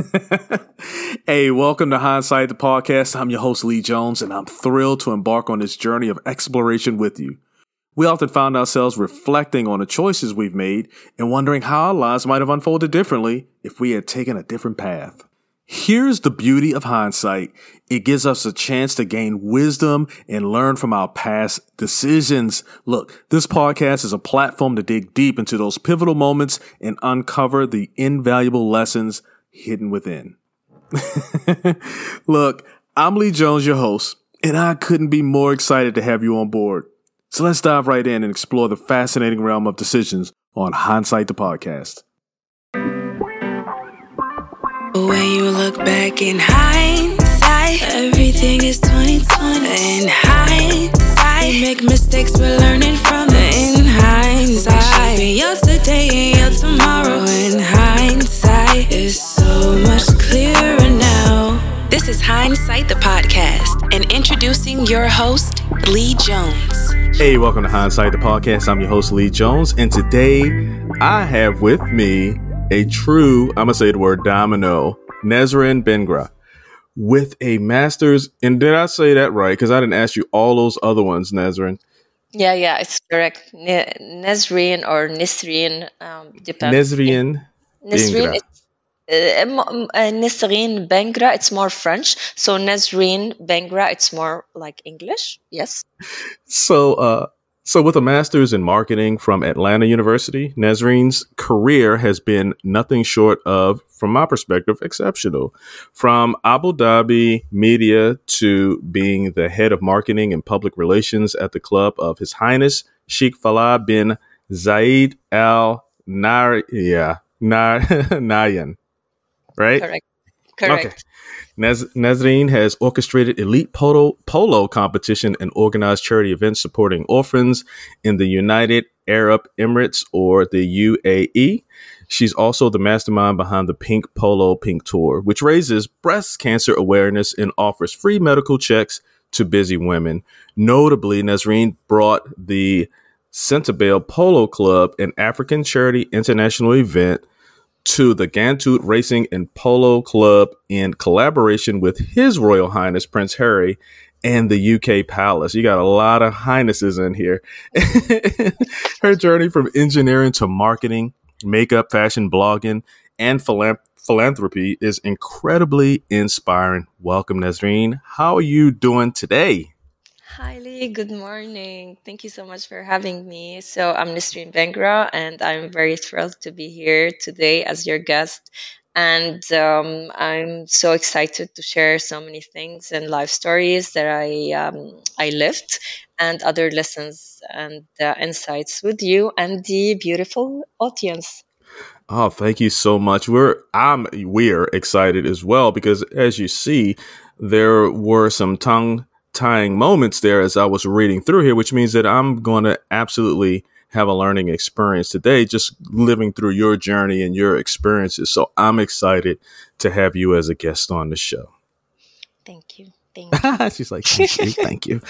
hey, welcome to Hindsight, the podcast. I'm your host, Lee Jones, and I'm thrilled to embark on this journey of exploration with you. We often find ourselves reflecting on the choices we've made and wondering how our lives might have unfolded differently if we had taken a different path. Here's the beauty of hindsight. It gives us a chance to gain wisdom and learn from our past decisions. Look, this podcast is a platform to dig deep into those pivotal moments and uncover the invaluable lessons hidden within. Look, I'm Lee Jones, your host, and I couldn't be more excited to have you on board. So let's dive right in and explore the fascinating realm of decisions on Hindsight the Podcast. When you look back in hindsight, everything is 2020. In hindsight, we make mistakes, we're learning from it. In hindsight, shaping yesterday and your tomorrow. In hindsight, is so much clearer now. This is Hindsight the Podcast, and introducing your host, Lee Jones. Hey, welcome to Hindsight the Podcast. I'm your host, Lee Jones, and today I have with me a true, I'm gonna say the word domino, Nesrine Bengra, with a master's. And did I say that right? Because I didn't ask you all those other ones, Nesrine. Yeah, yeah, it's correct. Ne- Nesreen or Nisreen, um, depends. Nesrin Nesreen, Bengra. Uh, uh, Nisreen Bengra, it's more French. So Nesreen Bengra, it's more like English. Yes. So, uh, so with a master's in marketing from Atlanta University, Nesrine's career has been nothing short of, from my perspective, exceptional. From Abu Dhabi media to being the head of marketing and public relations at the club of His Highness Sheikh Falah bin Zayed Al Nahyan, right? Correct. Correct. Okay. Naz- Nazreen has orchestrated elite polo, polo competition and organized charity events supporting orphans in the United Arab Emirates or the UAE. She's also the mastermind behind the Pink Polo Pink Tour, which raises breast cancer awareness and offers free medical checks to busy women. Notably, Nazreen brought the Sentebale Polo Club, an African charity international event, to the Ghantoot Racing and Polo Club in collaboration with His Royal Highness Prince Harry and the UK Palace. You got a lot of highnesses in here. Her journey from engineering to marketing, makeup, fashion, blogging, and philan- philanthropy is incredibly inspiring. Welcome, Nazreen. How are you doing today? Hi, Lee. Good morning. Thank you so much for having me. So, I'm Nisreen Bengra, and I'm very thrilled to be here today as your guest. And um, I'm so excited to share so many things and life stories that I um, I lived, and other lessons and uh, insights with you and the beautiful audience. Oh, thank you so much. We're I'm we're excited as well because as you see, there were some tongue tying moments there as I was reading through here, which means that I'm going to absolutely have a learning experience today, just living through your journey and your experiences. So I'm excited to have you as a guest on the show. Thank you. Thank you. She's like, thank you, thank you.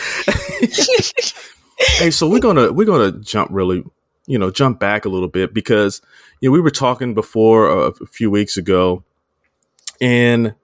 hey, so we're gonna we're gonna jump really, you know, jump back a little bit because you know we were talking before uh, a few weeks ago, and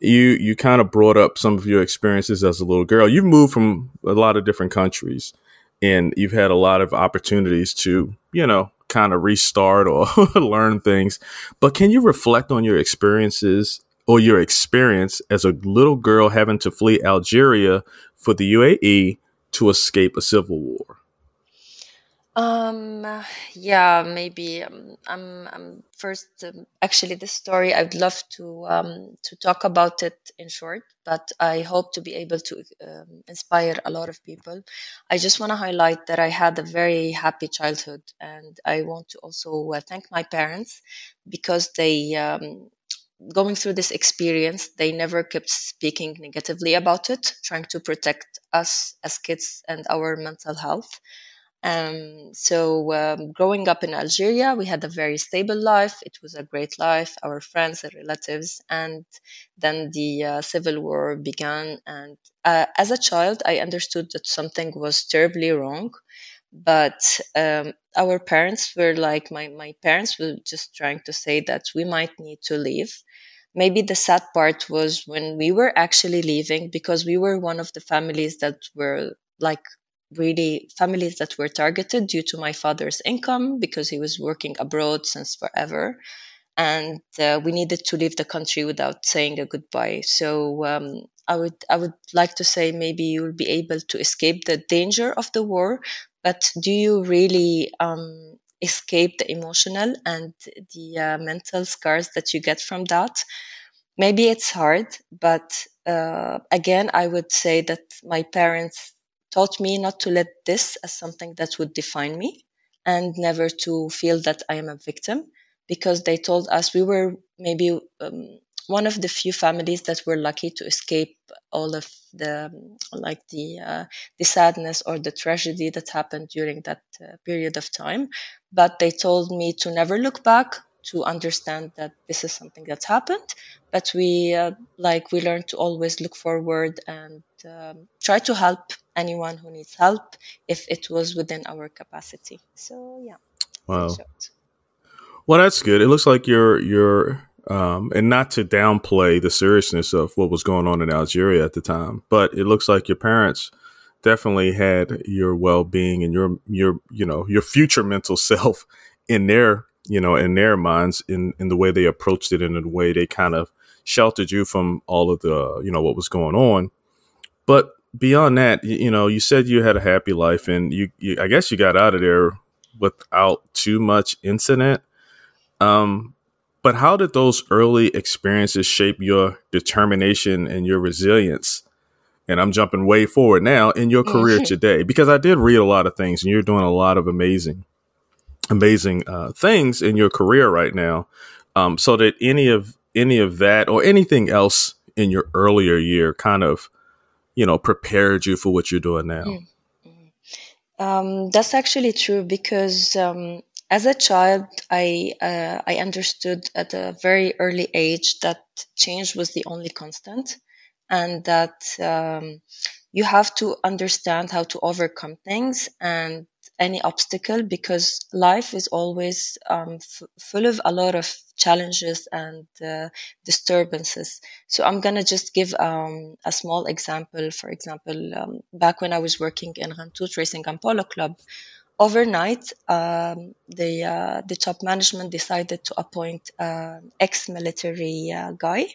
you you kind of brought up some of your experiences as a little girl. You've moved from a lot of different countries, and you've had a lot of opportunities to you know kind of restart or learn things. But can you reflect on your experiences or your experience as a little girl having to flee Algeria for the UAE to escape a civil war? Um, yeah, maybe. Um, I'm, I'm first. Um, actually, this story I'd love to um, to talk about it in short, but I hope to be able to um, inspire a lot of people. I just want to highlight that I had a very happy childhood, and I want to also uh, thank my parents because they. Um, going through this experience they never kept speaking negatively about it trying to protect us as kids and our mental health um, so, um, growing up in Algeria, we had a very stable life. It was a great life, our friends and relatives. And then the uh, civil war began. And uh, as a child, I understood that something was terribly wrong. But um, our parents were like, my, my parents were just trying to say that we might need to leave. maybe the sad part was when we were actually leaving because we were one of the families that were like really families that were targeted due to my father's income because he was working abroad since forever. And uh, we needed to leave the country without saying a goodbye. So um, i would i would like to say maybe you'll be able to escape the danger of the war but do you really um, escape the emotional and the uh, mental scars that you get from that? Maybe it's hard but uh, again i would say that my parents taught me not to let this as something that would define me and never to feel that I am a victim because they told us we were maybe um, one of the few families that were lucky to escape all of the like the uh, the sadness or the tragedy that happened during that uh, period of time. But they told me to never look back to understand that this is something that's happened but we uh, like we learned to always look forward and um, try to help anyone who needs help if it was within our capacity. So yeah. Wow. well that's good. It looks like you're you're um, and not to downplay the seriousness of what was going on in Algeria at the time, but it looks like your parents definitely had your well-being and your your you know your future mental self in their you know, in their minds, in in the way they approached it, and in the way they kind of sheltered you from all of the, you know, what was going on. But beyond that, you, you know, you said you had a happy life, and you, you, I guess, you got out of there without too much incident. Um, but how did those early experiences shape your determination and your resilience? And I'm jumping way forward now in your career today because I did read a lot of things, and you're doing a lot of amazing amazing uh, things in your career right now. Um, so that any of any of that or anything else in your earlier year kind of, you know, prepared you for what you're doing now. Mm-hmm. Um, that's actually true because um, as a child, I uh, I understood at a very early age that change was the only constant, and that um, you have to understand how to overcome things and any obstacle because life is always um, f- full of a lot of challenges and uh, disturbances. So I'm gonna just give um, a small example. For example, um, back when I was working in Ghantoot Racing and Polo Club, overnight um, the uh, the top management decided to appoint an ex-military uh, guy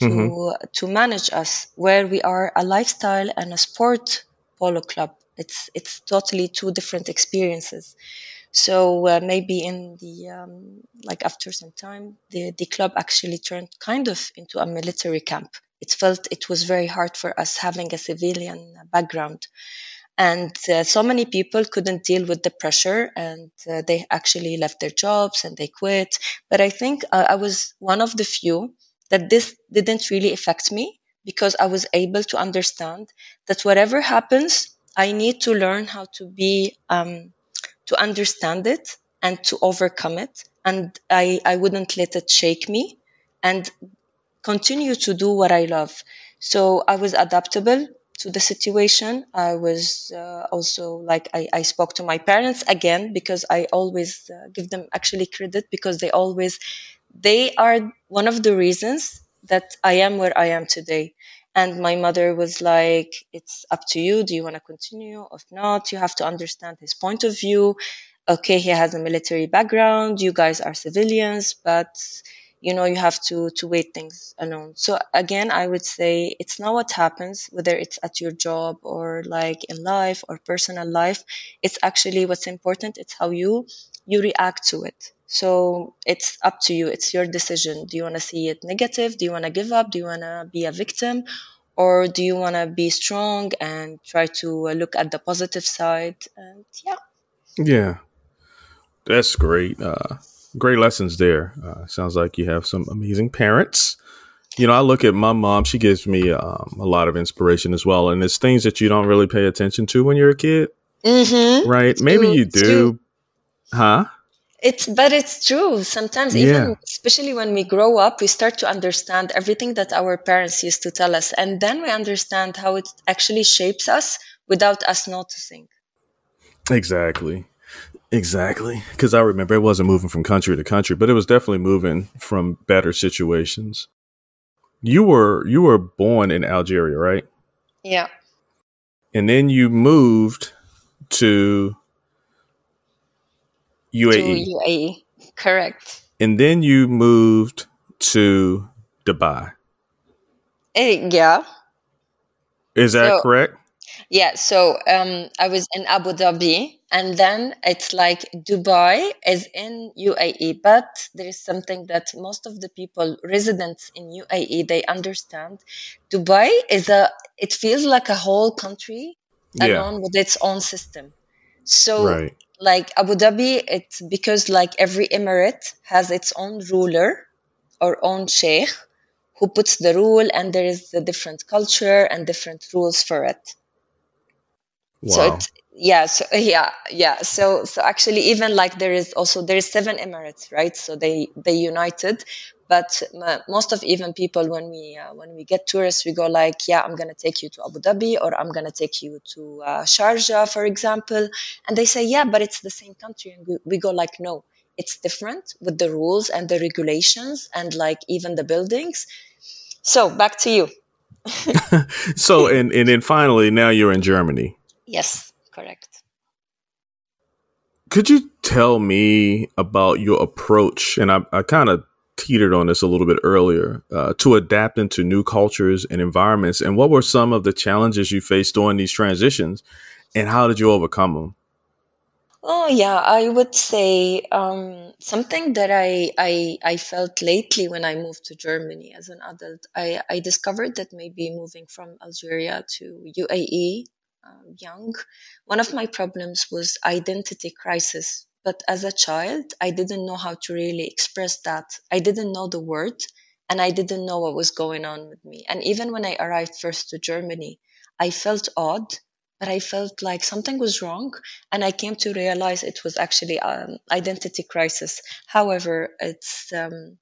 to mm-hmm. to manage us, where we are a lifestyle and a sport polo club it's it's totally two different experiences. So uh, maybe in the um, like after some time, the the club actually turned kind of into a military camp. It felt it was very hard for us having a civilian background and uh, so many people couldn't deal with the pressure and uh, they actually left their jobs and they quit but i think uh, i was one of the few that this didn't really affect me because i was able to understand that whatever happens I need to learn how to be, um, to understand it and to overcome it. And I, I wouldn't let it shake me and continue to do what I love. So I was adaptable to the situation. I was uh, also like, I, I spoke to my parents again because I always uh, give them actually credit because they always, they are one of the reasons that I am where I am today. And my mother was like, it's up to you. Do you want to continue? If not, you have to understand his point of view. Okay, he has a military background. You guys are civilians, but you know, you have to, to wait things alone. So again, I would say it's not what happens, whether it's at your job or like in life or personal life. It's actually what's important. It's how you, you react to it. So it's up to you. It's your decision. Do you want to see it negative? Do you want to give up? Do you want to be a victim? Or do you want to be strong and try to uh, look at the positive side? And yeah. Yeah. That's great. Uh, great lessons there. Uh, sounds like you have some amazing parents. You know, I look at my mom, she gives me um, a lot of inspiration as well. And it's things that you don't really pay attention to when you're a kid. Mm-hmm. Right? Maybe you do. Huh? It's but it's true. Sometimes even yeah. especially when we grow up, we start to understand everything that our parents used to tell us and then we understand how it actually shapes us without us noticing. Exactly. Exactly. Cuz I remember it wasn't moving from country to country, but it was definitely moving from better situations. you were you were born in Algeria, right? Yeah. And then you moved to UAE. UAE, correct. And then you moved to Dubai. Uh, yeah. Is that so, correct? Yeah. So um, I was in Abu Dhabi, and then it's like Dubai is in UAE, but there is something that most of the people residents in UAE they understand. Dubai is a it feels like a whole country yeah. alone with its own system. So right. like Abu Dhabi, it's because like every emirate has its own ruler or own sheikh who puts the rule and there is a different culture and different rules for it. Wow. So it's yeah so yeah yeah so so actually even like there is also there is seven emirates right so they they united but most of even people when we uh, when we get tourists we go like yeah i'm gonna take you to abu dhabi or i'm gonna take you to uh, sharjah for example. And they say yeah but it's the same country. And we, we go like no it's different with the rules and the regulations and like even the buildings. So back to you. So and and then finally now you're in germany. Yes correct. Could you tell me about your approach? And I, I kind of teetered on this a little bit earlier uh, to adapt into new cultures and environments. And what were some of the challenges you faced during these transitions, and how did you overcome them? Oh yeah, I would say um, something that I, I I felt lately when I moved to Germany as an adult. I, I discovered that maybe moving from Algeria to UAE um, young, one of my problems was identity crisis. But as a child, I didn't know how to really express that. I didn't know the word and I didn't know what was going on with me. And even when I arrived first to Germany, I felt odd, but I felt like something was wrong. And I came to realize it was actually um, identity crisis. However, it's um,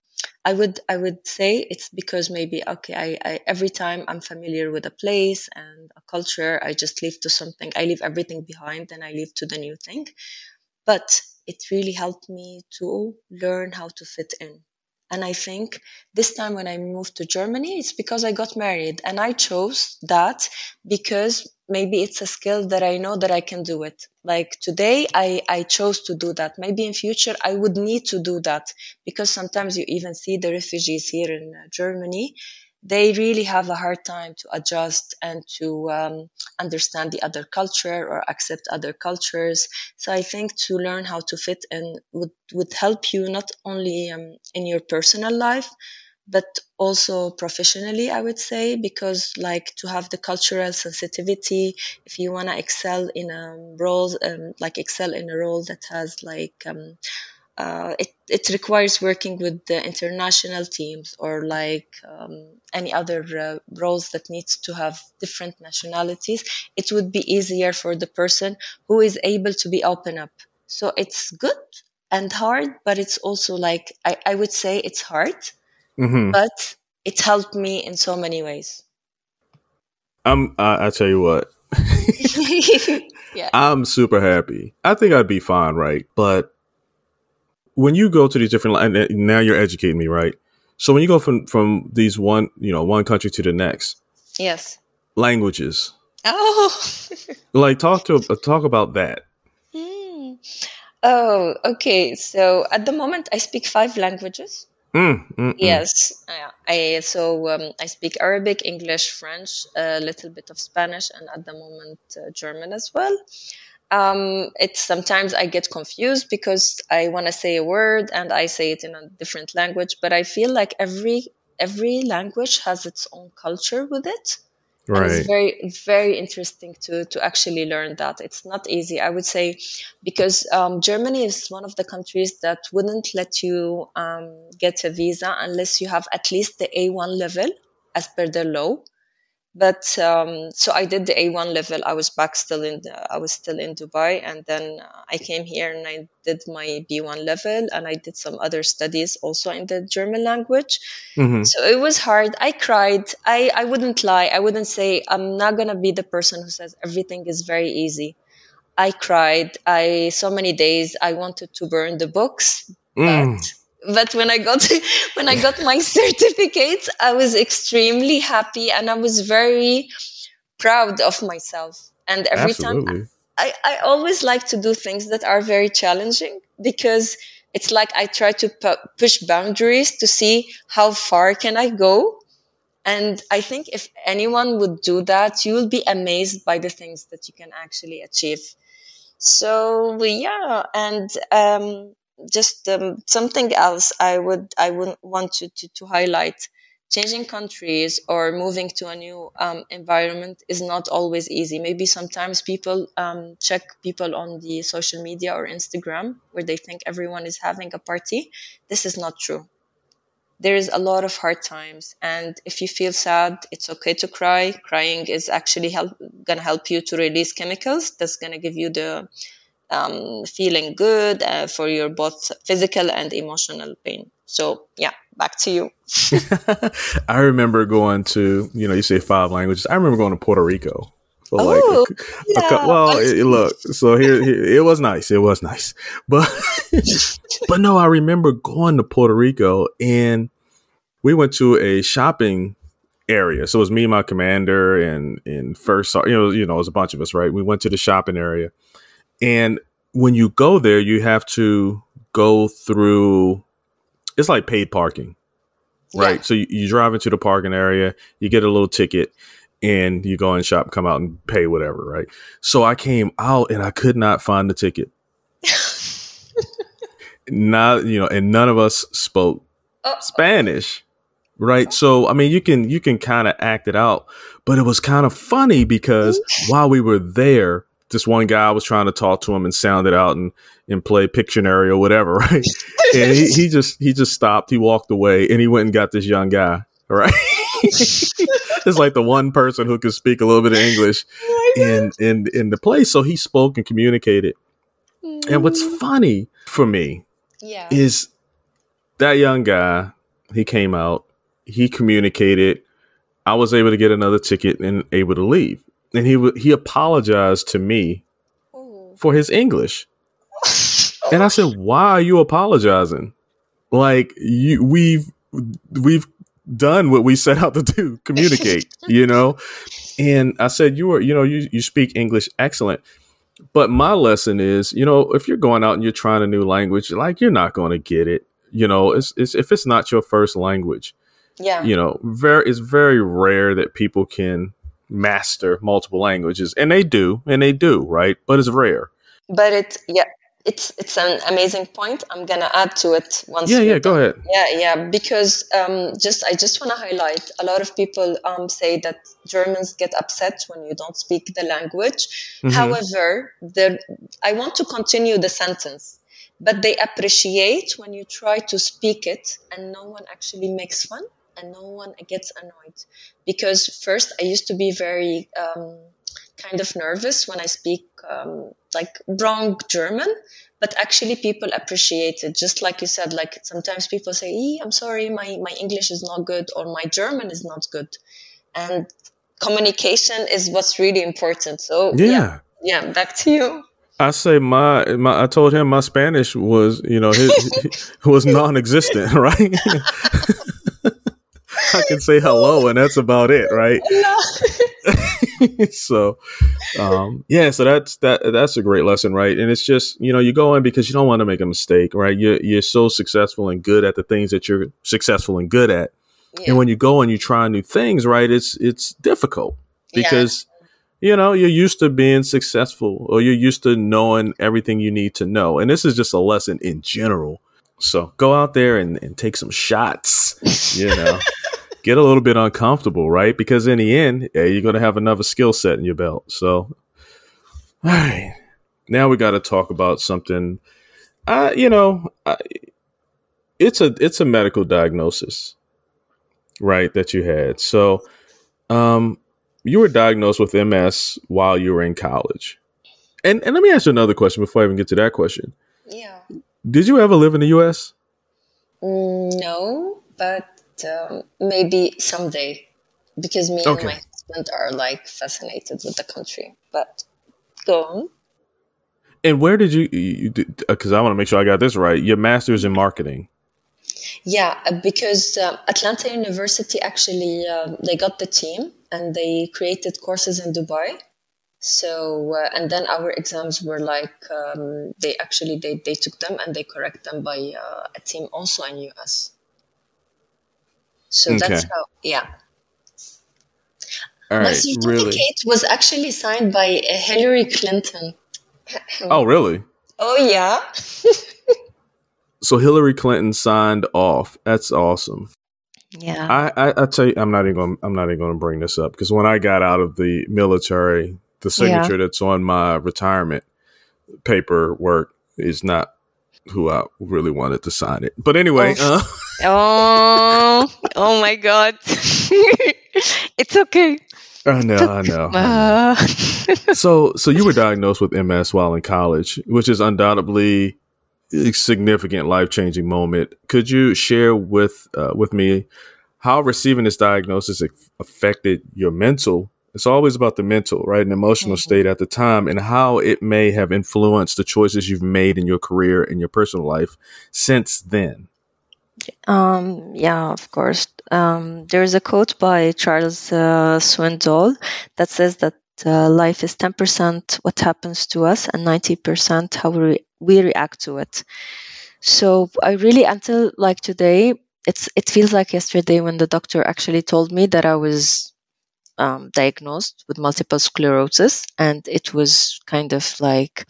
I would I would say it's because maybe okay I, I every time I'm familiar with a place and a culture I just leave to something I leave everything behind and I leave to the new thing but it really helped me to learn how to fit in and I think this time when I moved to Germany, it's because I got married. And I chose that because maybe it's a skill that I know that I can do it. Like today, I, I chose to do that. Maybe in future, I would need to do that because sometimes you even see the refugees here in uh, Germany they really have a hard time to adjust and to um, understand the other culture or accept other cultures. So I think to learn how to fit in would, would help you not only um, in your personal life, but also professionally, I would say, because like to have the cultural sensitivity, if you want to excel in a role, um, like excel in a role that has like, um, uh, it, it requires working with the international teams or like um, any other uh, roles that needs to have different nationalities. It would be easier for the person who is able to be open up. So it's good and hard but it's also like i, I would say it's hard mm-hmm. but it helped me in so many ways. I'm i, I tell you what. Yeah. i'm super happy. I think i'd be fine right? But when you go to these different and now you're educating me right? So when you go from from these one you know one country to the next. Yes. Languages. Oh. Like talk to talk about that. Mm. oh okay. So at the moment i speak five languages. Mm, mm, mm. yes. I so um, i speak arabic english french a little bit of spanish and at the moment uh, german as well um, it's sometimes I get confused because I want to say a word and I say it in a different language. But I feel like every every language has its own culture with it. Right. And it's very very interesting to to actually learn that. It's not easy, I would say, because um, Germany is one of the countries that wouldn't let you um, get a visa unless you have at least the A1 level as per the law but um, so I did the A1 level. I was back still in the, I was still in Dubai, and then uh, I came here and I did my B1 level, and I did some other studies also in the German language. Mm-hmm. So it was hard. I cried. I I wouldn't lie. I wouldn't say I'm not gonna be the person who says everything is very easy. I cried. I so many days I wanted to burn the books, mm. but but when I got when I got my certificate, I was extremely happy and I was very proud of myself. And every Absolutely. time I, I always like to do things that are very challenging because it's like I try to pu- push boundaries to see how far can I go. And I think if anyone would do that, you will be amazed by the things that you can actually achieve. So yeah, and um, just um, something else I would I would want to, to, to highlight. Changing countries or moving to a new um, environment is not always easy. Maybe sometimes people um, check people on the social media or Instagram where they think everyone is having a party. This is not true. There is a lot of hard times, and if you feel sad, it's okay to cry. Crying is actually help, gonna help you to release chemicals. That's gonna give you the um, feeling good uh, for your both physical and emotional pain. So yeah, back to you. I remember going to you know you say five languages. I remember going to Puerto Rico. For like oh, a, yeah. a, well, it, look. So here, here, it was nice. It was nice, but but no, I remember going to Puerto Rico and we went to a shopping area. So it was me, my commander, and and first, you know, you know, it was a bunch of us, right? We went to the shopping area, and when you go there, you have to go through. It's like paid parking, right? Yeah. So you, you drive into the parking area, you get a little ticket, and you go and shop, come out and pay whatever, right? So I came out and I could not find the ticket. not you know, and none of us spoke oh. Spanish, right? So I mean, you can you can kind of act it out, but it was kind of funny because while we were there, this one guy was trying to talk to him and sound it out and and play Pictionary or whatever, right? and he, he just he just stopped. He walked away and he went and got this young guy, right? it's like the one person who could speak a little bit of English in in in the place. So he spoke and communicated. Mm. And what's mm. funny for me, yeah, is that young guy. He came out. He communicated. I was able to get another ticket and able to leave and he he apologized to me Ooh. for his English. and I said, "Why are you apologizing? Like you we've we've done what we set out to do, communicate, you know?" And I said, "You are, you know, you you speak English excellent." But my lesson is, you know, if you're going out and you're trying a new language, like you're not going to get it. You know, it's, it's if it's not your first language. Yeah. You know, very it's very rare that people can master multiple languages and they do and they do right? But it's rare. But it's yeah it's it's an amazing point. I'm gonna add to it once yeah yeah go ahead. Yeah yeah because um, just i just want to highlight a lot of people um, say that germans get upset when you don't speak the language. Mm-hmm. however the i want to continue the sentence but they appreciate when you try to speak it and no one actually makes fun and no one gets annoyed. Because first i used to be very um, kind of nervous when i speak um, like wrong german but actually people appreciate it. Just like you said like sometimes people say i'm sorry my, my english is not good or my german is not good. And communication is what's really important. So yeah. Yeah, yeah back to you. I say my, my I told him my Spanish was you know his, was non-existent right I can say hello, and that's about it, right? so, um, yeah, so that's that. That's a great lesson, right? And it's just you know you go in because you don't want to make a mistake, right? You're you're so successful and good at the things that you're successful and good at, yeah. and when you go and you try new things, right? It's it's difficult because. Yeah. You know, you're used to being successful or you're used to knowing everything you need to know. And this is just a lesson in general. So go out there and, and take some shots, you know. get a little bit uncomfortable, right? Because in the end, yeah, you're going to have another skill set in your belt. So, all right, now we got to talk about something. Uh, you know, I, it's a it's a medical diagnosis, right? That you had. So, um, you were diagnosed with MS while you were in college. And and let me ask you another question before I even get to that question. Yeah. Did you ever live in the U.S.? Mm, no, but um, maybe someday because me okay. and my husband are like fascinated with the country. But go on. And where did you? Because I want to make sure I got this right. Your master's in marketing. Yeah, uh, because um, Atlanta University actually um, they got the team and they created courses in Dubai. So uh, and then our exams were like um, they actually they, they took them and they correct them by uh, a team also in US. So Okay. that's how yeah. All My right, certificate really. was actually signed by uh, Hillary Clinton. Oh, really? Oh yeah. So Hillary Clinton signed off. That's awesome. Yeah. I, I, I tell you, I'm not even going. I'm not even going to bring this up because when I got out of the military, the signature that's on my retirement paperwork is not who I really wanted to sign it. But anyway, uh, Oh, oh my God. it's okay. I know, I know. Uh, so so you were diagnosed with MS while in college, which is undoubtedly a significant life changing moment. Could you share with uh, with me how receiving this diagnosis affected your mental? It's always about the mental, right, and emotional Mhm. state at the time, and how it may have influenced the choices you've made in your career and your personal life since then. Um, yeah, of course. Um, there's a quote by Charles uh, Swindoll that says that uh, life is 10% what happens to us and 90% how we, we react to it. So I really, until like today, it's it feels like yesterday when the doctor actually told me that I was um, diagnosed with multiple sclerosis, and it was kind of like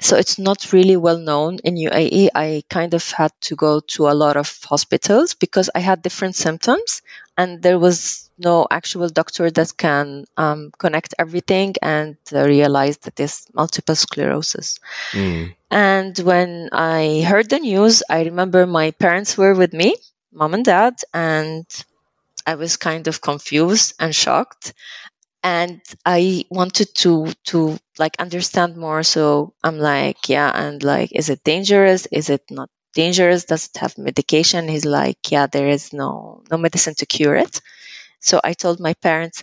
so it's not really well known in UAE. I kind of had to go to a lot of hospitals because I had different symptoms, and there was no actual doctor that can um, connect everything and uh, realize that it's multiple sclerosis. Mm. And when I heard the news, I remember my parents were with me, mom and dad, and I was kind of confused and shocked. And I wanted to to like understand more. So I'm like, yeah, and like, is it dangerous? Is it not dangerous? Does it have medication? He's like, yeah, there is no no medicine to cure it. So I told my parents,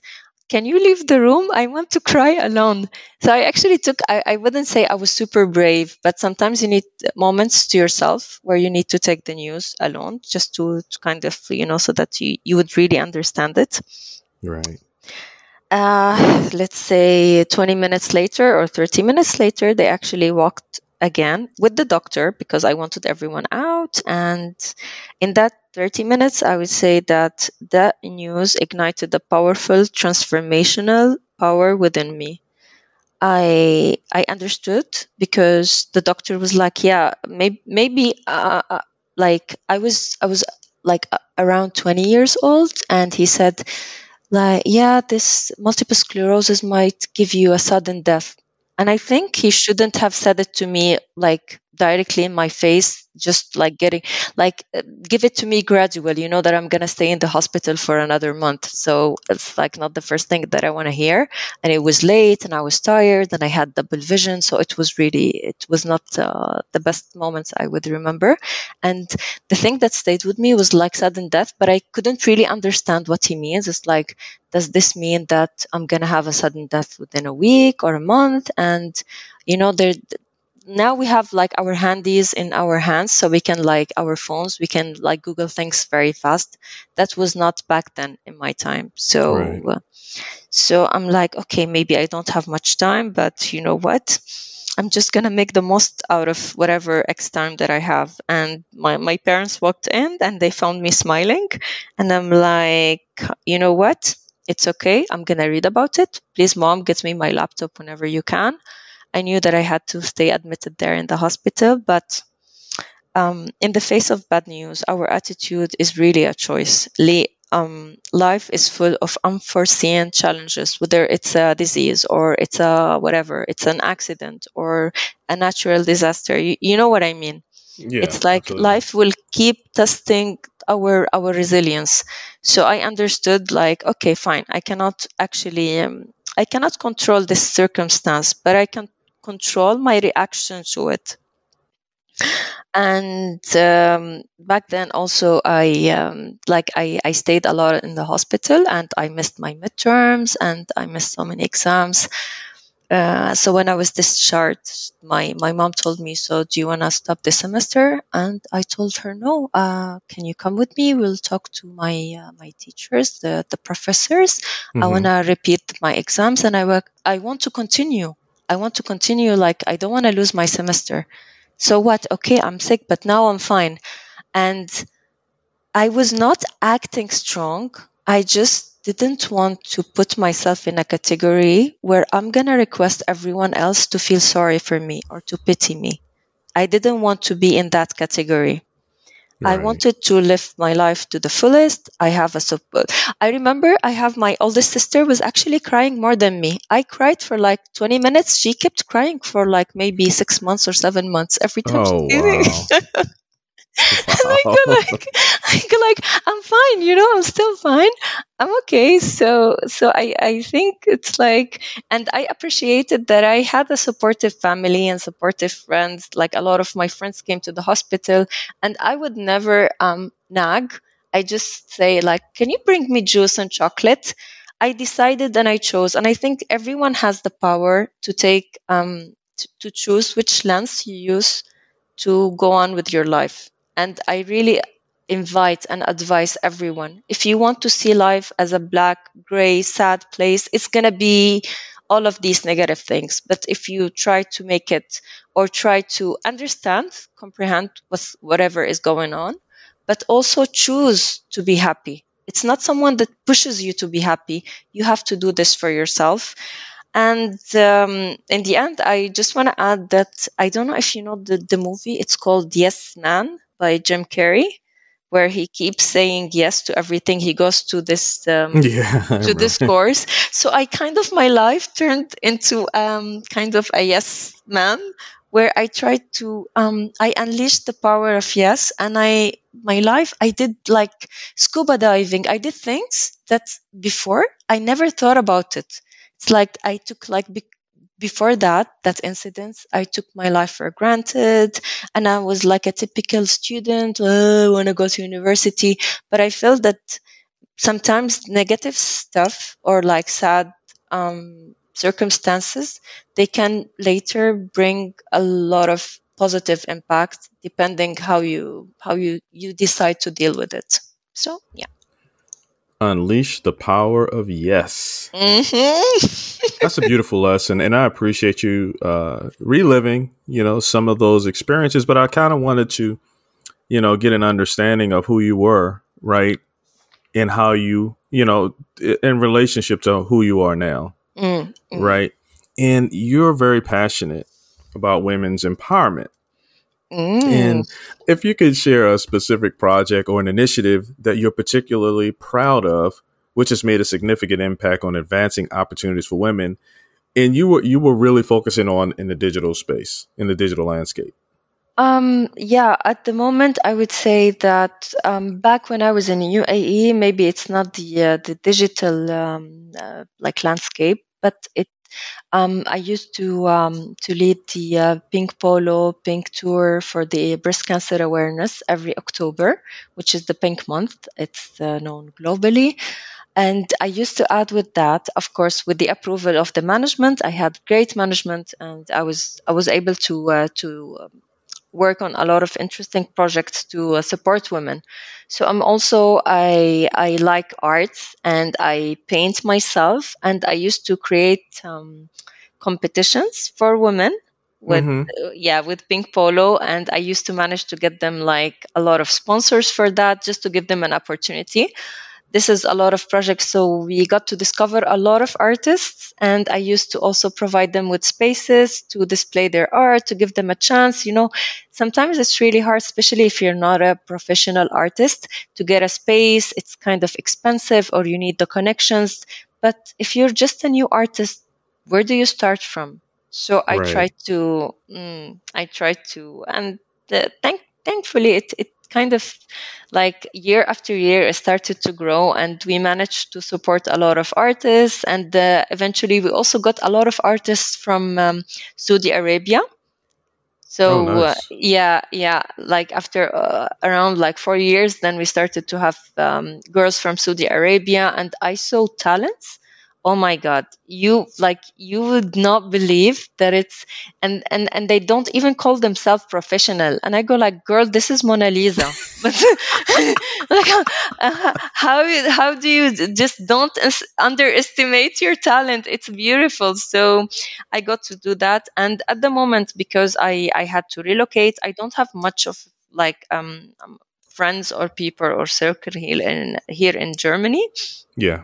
can you leave the room? I want to cry alone. So I actually took, I, I wouldn't say I was super brave, but sometimes you need moments to yourself where you need to take the news alone just to, to kind of, you know, so that you, you would really understand it. Right. Uh, let's say 20 minutes later or 30 minutes later, they actually walked again with the doctor because I wanted everyone out. And in that 30 minutes, I would say that that news ignited a powerful transformational power within me. I I understood because the doctor was like, yeah, maybe maybe uh, uh, like I was I was like uh, around 20 years old, and he said like yeah this multiple sclerosis might give you a sudden death and i think he shouldn't have said it to me like directly in my face just like getting like uh, give it to me gradual you know that i'm going to stay in the hospital for another month. So it's like not the first thing that i want to hear. And it was late and i was tired and i had double vision so it was really it was not uh, the best moments i would remember. And the thing that stayed with me was like sudden death but i couldn't really understand what he means. It's like does this mean that i'm going to have a sudden death within a week or a month? And you know there now we have like our handies in our hands so we can like our phones we can like google things very fast. That was not back then in my time so Right. uh, so i'm like okay maybe i don't have much time but you know what? I'm just gonna make the most out of whatever x time that i have. And my, my parents walked in and they found me smiling and i'm like you know what? It's okay. I'm gonna read about it. Please mom get me my laptop whenever you can I knew that I had to stay admitted there in the hospital, but um, in the face of bad news, our attitude is really a choice. Um, life is full of unforeseen challenges, whether it's a disease or it's a whatever, it's an accident or a natural disaster. You, you know what I mean? Yeah. it's like absolutely. life will keep testing our our resilience so i understood like okay fine i cannot actually um, i cannot control this circumstance but i can control my reaction to it and um, back then also i um, like I, I stayed a lot in the hospital and i missed my midterms and i missed so many exams uh, so when I was discharged, my, my mom told me, so do you want to stop the semester? And I told her, no, uh, can you come with me? We'll talk to my, uh, my teachers, the, the professors. Mm-hmm. I want to repeat my exams and I work, I want to continue. I want to continue. Like, I don't want to lose my semester. So what? Okay, I'm sick, but now I'm fine. And I was not acting strong. I just didn't want to put myself in a category where I'm going to request everyone else to feel sorry for me or to pity me. I didn't want to be in that category. Right. I wanted to live my life to the fullest. I have a support. I remember I have my oldest sister was actually crying more than me. I cried for like 20 minutes. She kept crying for like maybe six months or seven months every time. Oh, wow. I go like, I go like, I'm fine, you know, I'm still fine. I'm okay. So, so I, I think it's like, and I appreciated that I had a supportive family and supportive friends. Like a lot of my friends came to the hospital and I would never, um, nag. I just say like, can you bring me juice and chocolate? I decided and I chose, and I think everyone has the power to take, um, to choose which lens you use to go on with your life and I really invite and advise everyone if you want to see life as a black, gray, sad place, it's going to be all of these negative things. But if you try to make it or try to understand, comprehend what's, whatever is going on, but also choose to be happy. It's not someone that pushes you to be happy. You have to do this for yourself. And um, in the end, I just want to add that I don't know if you know the, the movie. It's called Yes Man by Jim Carrey, where he keeps saying yes to everything. He goes to this um, yeah, to this course. So I kind of my life turned into um, kind of a yes man, where I tried to um, I unleashed the power of yes, and I my life I did like scuba diving. I did things that before I never thought about it. It's like I took like before that, that incident, I took my life for granted and I was like a typical student. Oh, I want to go to university. But I felt that sometimes negative stuff or like sad um, circumstances, they can later bring a lot of positive impact depending how you how you you decide to deal with it. So yeah. Unleash the power of yes. Mm-hmm. That's a beautiful lesson, and I appreciate you uh, reliving, you know, some of those experiences. But I kind of wanted to, you know, get an understanding of who you were, right, and how you, you know, in relationship to who you are now, mm-hmm. right. And you're very passionate about women's empowerment. Mm. And if you could share a specific project or an initiative that you're particularly proud of, which has made a significant impact on advancing opportunities for women, and you were you were really focusing on in the digital space, in the digital landscape. Um, yeah, at the moment, I would say that um, back when I was in UAE, maybe it's not the uh, the digital um, uh, like landscape, but it um, I used to um, to lead the uh, Pink Polo Pink Tour for the breast cancer awareness every October, which is the Pink Month. It's uh, known globally. And I used to add with that, of course, with the approval of the management. I had great management, and I was I was able to uh, to um, work on a lot of interesting projects to uh, support women. So I'm also I I like arts and I paint myself and I used to create um, competitions for women with mm-hmm. uh, yeah with pink polo and i used to manage to get them like a lot of sponsors for that just to give them an opportunity this is a lot of projects. So we got to discover a lot of artists and I used to also provide them with spaces to display their art, to give them a chance. You know, sometimes it's really hard, especially if you're not a professional artist to get a space. It's kind of expensive or you need the connections. But if you're just a new artist, where do you start from? So I right. try to, mm, I try to, and uh, thank, thankfully it, it kind of like year after year it started to grow and we managed to support a lot of artists. And uh, eventually we also got a lot of artists from um, saudi arabia. So oh, nice. uh, yeah yeah like after uh, around like four years then we started to have um, girls from saudi arabia and i saw talents oh my god you like you would not believe that it's and and and they don't even call themselves professional. And i go like girl this is mona lisa. But like uh, how how do you just don't underestimate your talent? It's beautiful. So i got to do that. And at the moment because i i had to relocate i don't have much of like um, um friends or people or circle here in here in germany yeah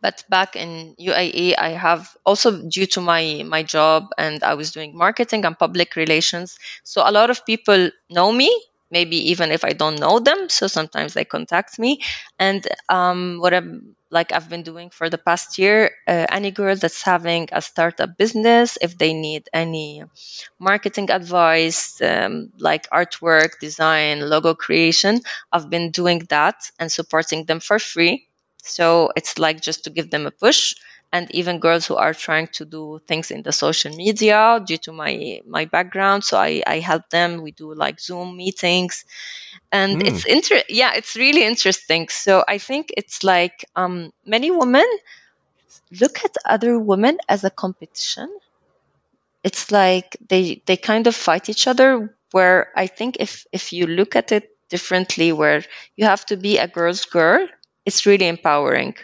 but back in UAE, I have also due to my my job and I was doing marketing and public relations. So a lot of people know me, maybe even if I don't know them. So sometimes they contact me, and um, what I'm like I've been doing for the past year. Uh, any girl that's having a startup business, if they need any marketing advice, um, like artwork, design, logo creation, I've been doing that and supporting them for free so it's like just to give them a push. And even girls who are trying to do things in the social media due to my my background, so I, I help them. We do like Zoom meetings, and mm. it's inter yeah, it's really interesting. So I think it's like um, many women look at other women as a competition. It's like they they kind of fight each other. Where I think if if you look at it differently, where you have to be a girl's girl it's really empowering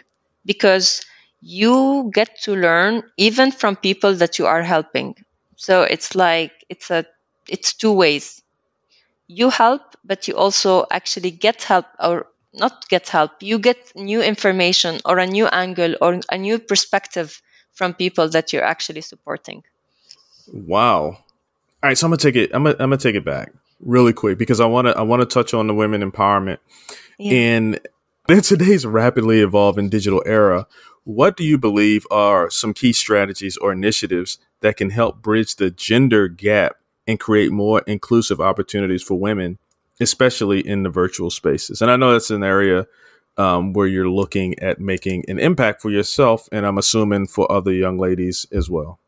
because you get to learn even from people that you are helping. So it's like it's a it's two ways. You help, but you also actually get help or not get help. You get new information or a new angle or a new perspective from people that you're actually supporting. Wow. All right, so I'm gonna take it. I'm gonna, I'm gonna take it back really quick because I want to I want to touch on the women empowerment. Yeah. And in today's rapidly evolving digital era, what do you believe are some key strategies or initiatives that can help bridge the gender gap and create more inclusive opportunities for women, especially in the virtual spaces? And I know that's an area um, where you're looking at making an impact for yourself, and I'm assuming for other young ladies as well.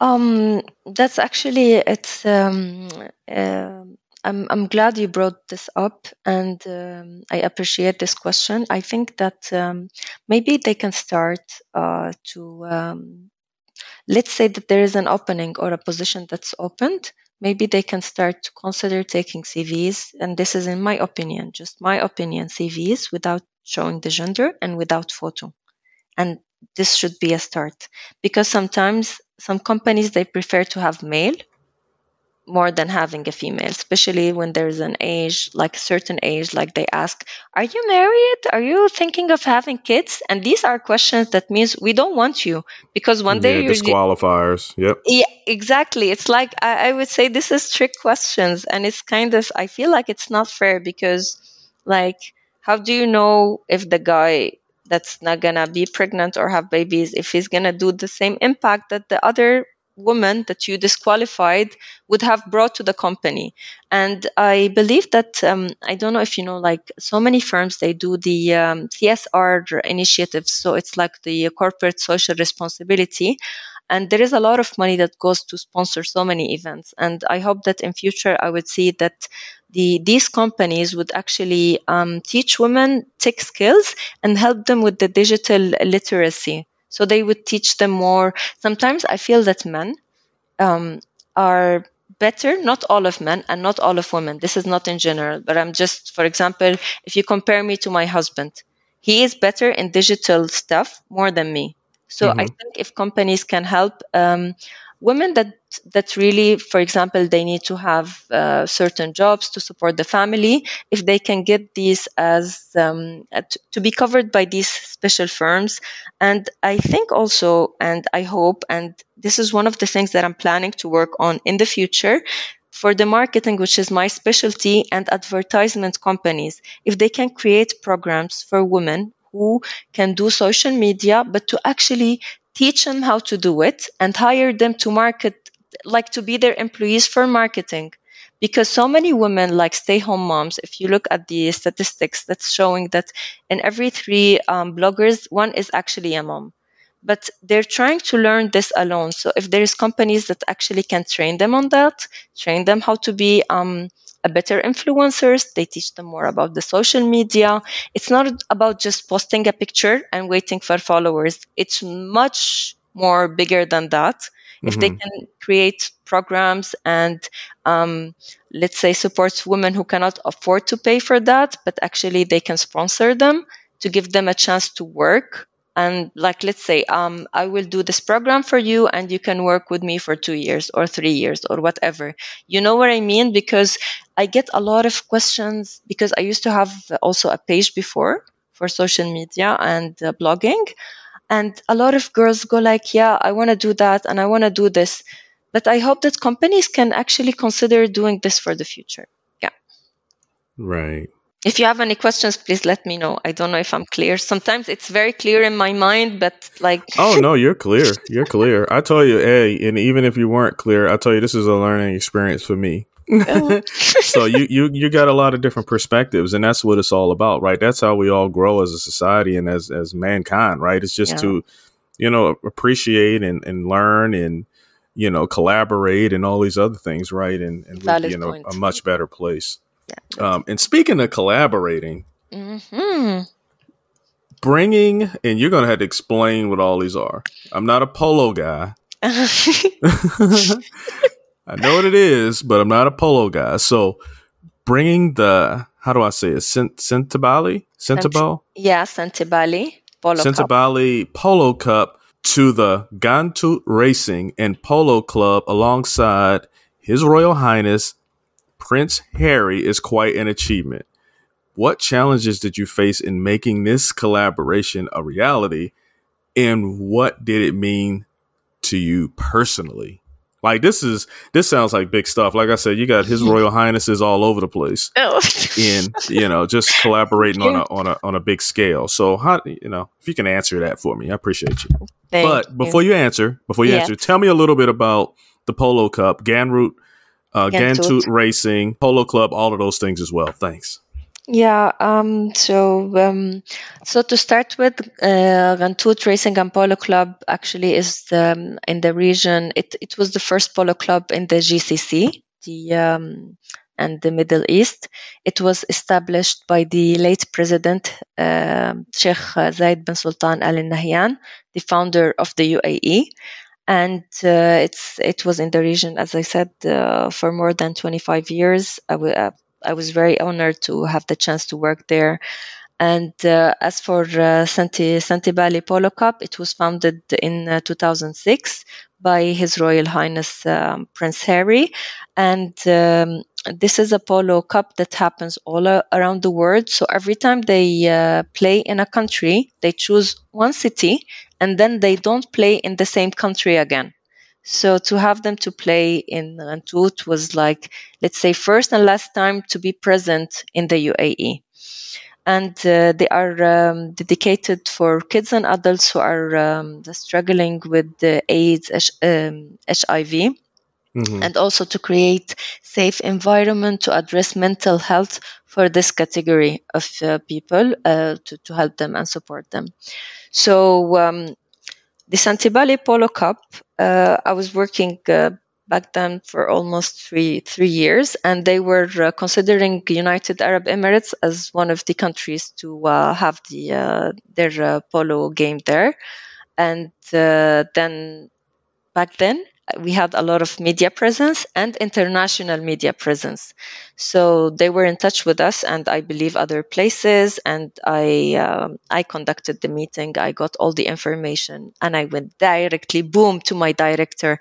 Um, that's actually it's um, uh, I'm, I'm glad you brought this up and um, I appreciate this question. I think that um, maybe they can start uh, to, um, let's say that there is an opening or a position that's opened. Maybe they can start to consider taking CVs, and this is in my opinion, just my opinion, CVs without showing the gender and without photo. And this should be a start because sometimes some companies they prefer to have male more than having a female, especially when there's an age, like a certain age, like they ask, Are you married? Are you thinking of having kids? And these are questions that means we don't want you because one day yeah, you're disqualifiers. Yep. Yeah, exactly. It's like I, I would say this is trick questions, and it's kind of I feel like it's not fair because, like, how do you know if the guy that's not gonna be pregnant or have babies if he's gonna do the same impact that the other woman that you disqualified would have brought to the company. And I believe that um, I don't know if you know, like so many firms, they do the um, CSR initiatives. So it's like the corporate social responsibility. And there is a lot of money that goes to sponsor so many events. And I hope that in future I would see that the these companies would actually um, teach women tech skills and help them with the digital literacy so they would teach them more. Sometimes I feel that men um, are better, not all of men and not all of women. This is not in general, but I'm just, for example, if you compare me to my husband, he is better in digital stuff more than me. So mm-hmm. I think if companies can help um, women that that really for example they need to have uh, certain jobs to support the family. If they can get these as um, to be covered by these special firms. And i think also and i hope and this is one of the things that i'm planning to work on in the future for the marketing, which is my specialty, and advertisement companies, if they can create programs for women who can do social media, but to actually teach them how to do it and hire them to market like to be their employees for marketing because so many women like stay home moms if you look at the statistics that's showing that in every three um, bloggers one is actually a mom but they're trying to learn this alone so if there's companies that actually can train them on that train them how to be um, a better influencers. They teach them more about the social media. It's not about just posting a picture and waiting for followers. It's much more bigger than that. If they can create programs and, um, let's say, support women who cannot afford to pay for that, but actually they can sponsor them to give them a chance to work. And like let's say um, i will do this program for you and you can work with me for two years or three years or whatever. You know what i mean? Because i get a lot of questions because i used to have also a page before for social media and uh, blogging and a lot of girls go like yeah i want to do that and i want to do this. But i hope that companies can actually consider doing this for the future. Yeah. Right. If you have any questions please let me know. I don't know if i'm clear. Sometimes it's very clear in my mind but like oh no you're clear. You're clear. I told you hey and even if you weren't clear i tell you this is a learning experience for me. So you, you you got a lot of different perspectives and that's what it's all about right that's how we all grow as a society and as as mankind right it's just yeah. to you know appreciate and, and learn and you know collaborate and all these other things right and, and we, you know a much better place yeah. Um, and speaking of collaborating, mm-hmm. bringing, and you're going to have to explain what all these are. I'm not a polo guy. I know what it is, but I'm not a polo guy. So bringing the, how do I say it? Cent- Sentebale? Centibal? Yeah, Sentebale. Polo Sentebale Cup. Polo Cup to the Ghantoot Racing and Polo Club alongside His Royal Highness Prince Harry is quite an achievement. What challenges did you face in making this collaboration a reality? And what did it mean to you personally? Like this is this sounds like big stuff. Like I said, you got His Royal Highnesses all over the place, oh. in you know just collaborating on a on a on a big scale. So how you know if you can answer that for me, I appreciate you. Thank but before you. you answer, before you yeah. answer, tell me a little bit about the Polo Cup, Ghantoot uh, Ghantoot Racing, Polo Club, all of those things as well. Thanks. Yeah. Um, so, um, so to start with, uh, Racing and Polo Club actually is um, in the region. It it was the first polo club in the GCC, the um, and the Middle East. It was established by the late president uh, Sheikh Zayed bin Sultan Al Nahyan, the founder of the UAE and uh, it's it was in the region, as I said, uh, for more than 25 years. W- uh, I was very honored to have the chance to work there. And uh, as for uh, Santi, Sentebale Polo Cup, it was founded in uh, 2006 by His Royal Highness um, Prince Harry. And um, this is a polo cup that happens all around the world. So every time they uh, play in a country, they choose one city and then they don't play in the same country again. So to have them to play in Ghantoot was like, let's say, first and last time to be present in the UAE. And uh, they are um, dedicated for kids and adults who are um, struggling with the AIDS, um, HIV. Mm-hmm. and also to create safe environment to address mental health for this category of uh, people uh, to, to help them and support them so um, the Sentebale Polo Cup, uh, I was working uh, back then for almost three three years, and they were uh, considering United Arab Emirates as one of the countries to uh, have the uh, their uh, polo game there, and then back then we had a lot of media presence and international media presence. So they were in touch with us, and I believe other places. And I um, I conducted the meeting. I got all the information, and I went directly, boom, to my director.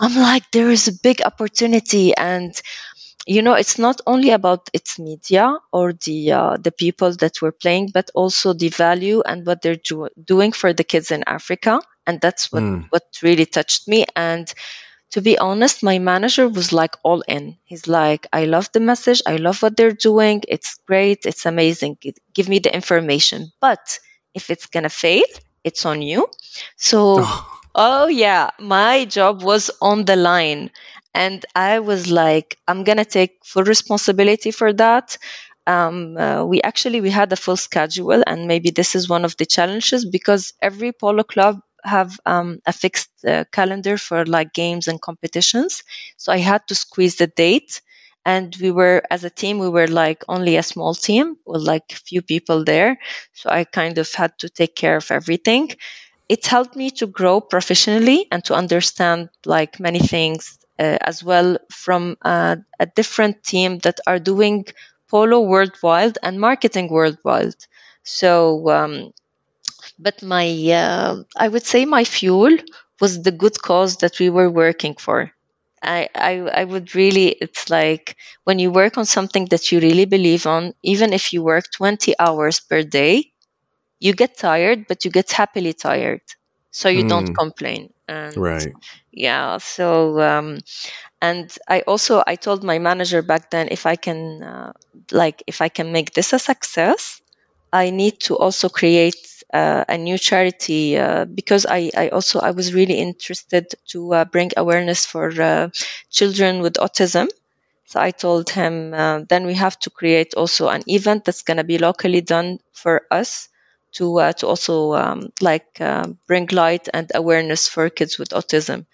I'm like, there is a big opportunity, and you know, it's not only about its media or the uh, the people that were playing, but also the value and what they're do- doing for the kids in Africa. And that's what mm. what really touched me. And to be honest my manager was like all in. He's like i love the message. I love what they're doing. It's great. It's amazing. Give me the information. But if it's gonna fail it's on you. So oh yeah. My job was on the line and i was like i'm gonna take full responsibility for that. Um, uh, we actually we had a full schedule and maybe this is one of the challenges because every polo club have um, a fixed uh, calendar for like games and competitions. So I had to squeeze the date and we were as a team we were like only a small team with like few people there. So i kind of had to take care of everything. It helped me to grow professionally and to understand like many things as well from uh, a different team that are doing polo worldwide and marketing worldwide so um, but my uh, i would say my fuel was the good cause that we were working for I, I I would really it's like when you work on something that you really believe on, even if you work 20 hours per day, you get tired, but you get happily tired. So you don't Mm, complain. And right. yeah, so um and I also I told my manager back then if I can uh, like if I can make this a success, I need to also create uh, a new charity uh, because I, I also I was really interested to uh, bring awareness for uh, children with autism. So I told him uh, then we have to create also an event that's going to be locally done for us to uh, to also um, like uh, bring light and awareness for kids with autism.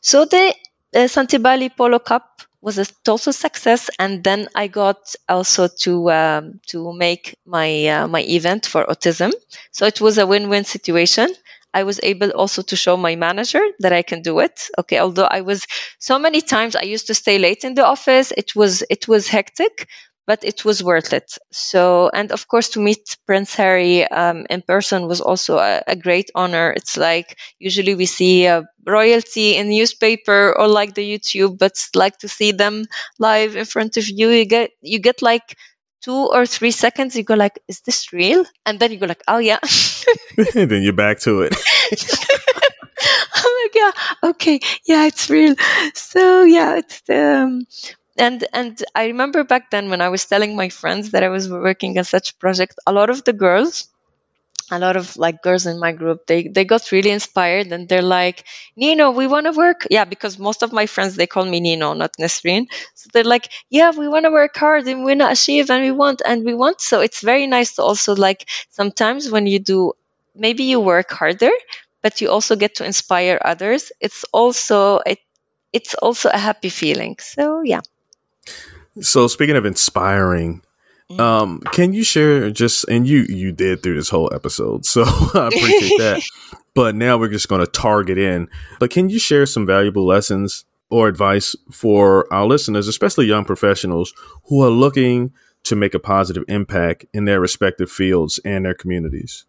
So the uh, Sentebale Polo Cup was a total success, and then I got also to um, to make my uh, my event for autism. So it was a win-win situation. I was able also to show my manager that I can do it. Okay, although I was so many times I used to stay late in the office. It was it was hectic, but it was worth it. So, and of course, to meet Prince Harry um, in person was also a, a, great honor. It's like usually we see uh, royalty in newspaper or like the YouTube, but like to see them live in front of you, you get you get like two or three seconds. You go like, "Is this real?" And then you go like, "Oh yeah." then you're back to it. oh my god! Okay, yeah, it's real. So yeah, it's um, and and I remember back then when I was telling my friends that I was working on such project, a lot of the girls, a lot of like girls in my group, they they got really inspired and they're like, Nino, we want to work. Yeah, because most of my friends they call me Nino, not Nesrine. So they're like, yeah, we want to work hard and we want to achieve and we want and we want. So it's very nice to also like sometimes when you do, maybe you work harder, but you also get to inspire others. It's also it it's also a happy feeling. So yeah. So speaking of inspiring, mm-hmm. um, can you share just and you you did through this whole episode, so I appreciate that. But now we're just going to target in. But can you share some valuable lessons or advice for our listeners, especially young professionals who are looking to make a positive impact in their respective fields and their communities?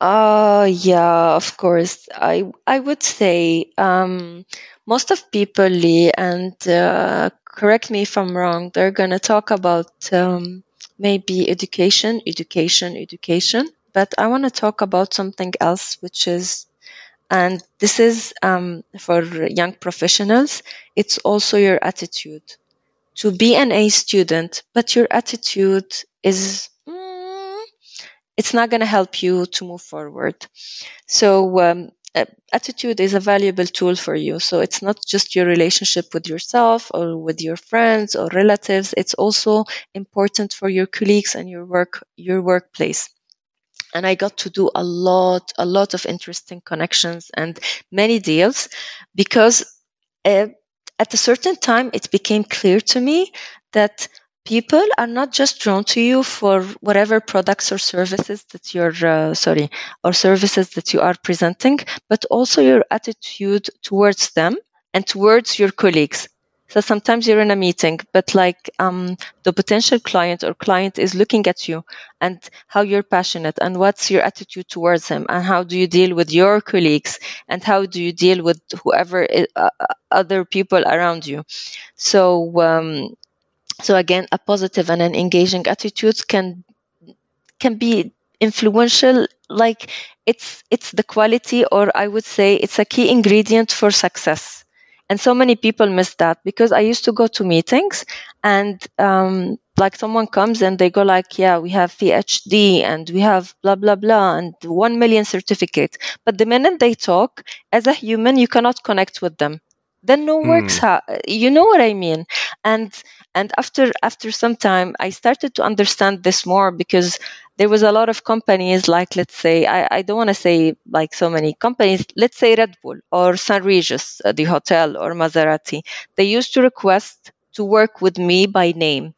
Uh yeah, of course. I I would say um, most of people, Lee, and uh, correct me if I'm wrong, they're going to talk about um, maybe education, education, education. But I want to talk about something else, which is, and this is um, for young professionals, it's also your attitude. To be an A student, but your attitude is, mm, it's not going to help you to move forward. So um, attitude is a valuable tool for you. So it's not just your relationship with yourself or with your friends or relatives. It's also important for your colleagues and your work, your workplace. And I got to do a lot, a lot of interesting connections and many deals because uh, at a certain time it became clear to me that people are not just drawn to you for whatever products or services that you're uh, sorry or services that you are presenting but also your attitude towards them and towards your colleagues. So sometimes you're in a meeting but like um, the potential client or client is looking at you and how you're passionate and what's your attitude towards him and how do you deal with your colleagues and how do you deal with whoever uh, other people around you. So um, so again, a positive and an engaging attitude can can be influential. Like it's it's the quality, or I would say it's a key ingredient for success. And so many people miss that because I used to go to meetings and um, like someone comes and they go like, yeah, we have PhD and we have blah blah blah and one million certificate. But the minute they talk, as a human, you cannot connect with them then no works mm. ha- you know what i mean and and after after some time i started to understand this more because there was a lot of companies like let's say i, I don't want to say like so many companies let's say red bull or san Regis uh, the hotel or maserati they used to request to work with me by name.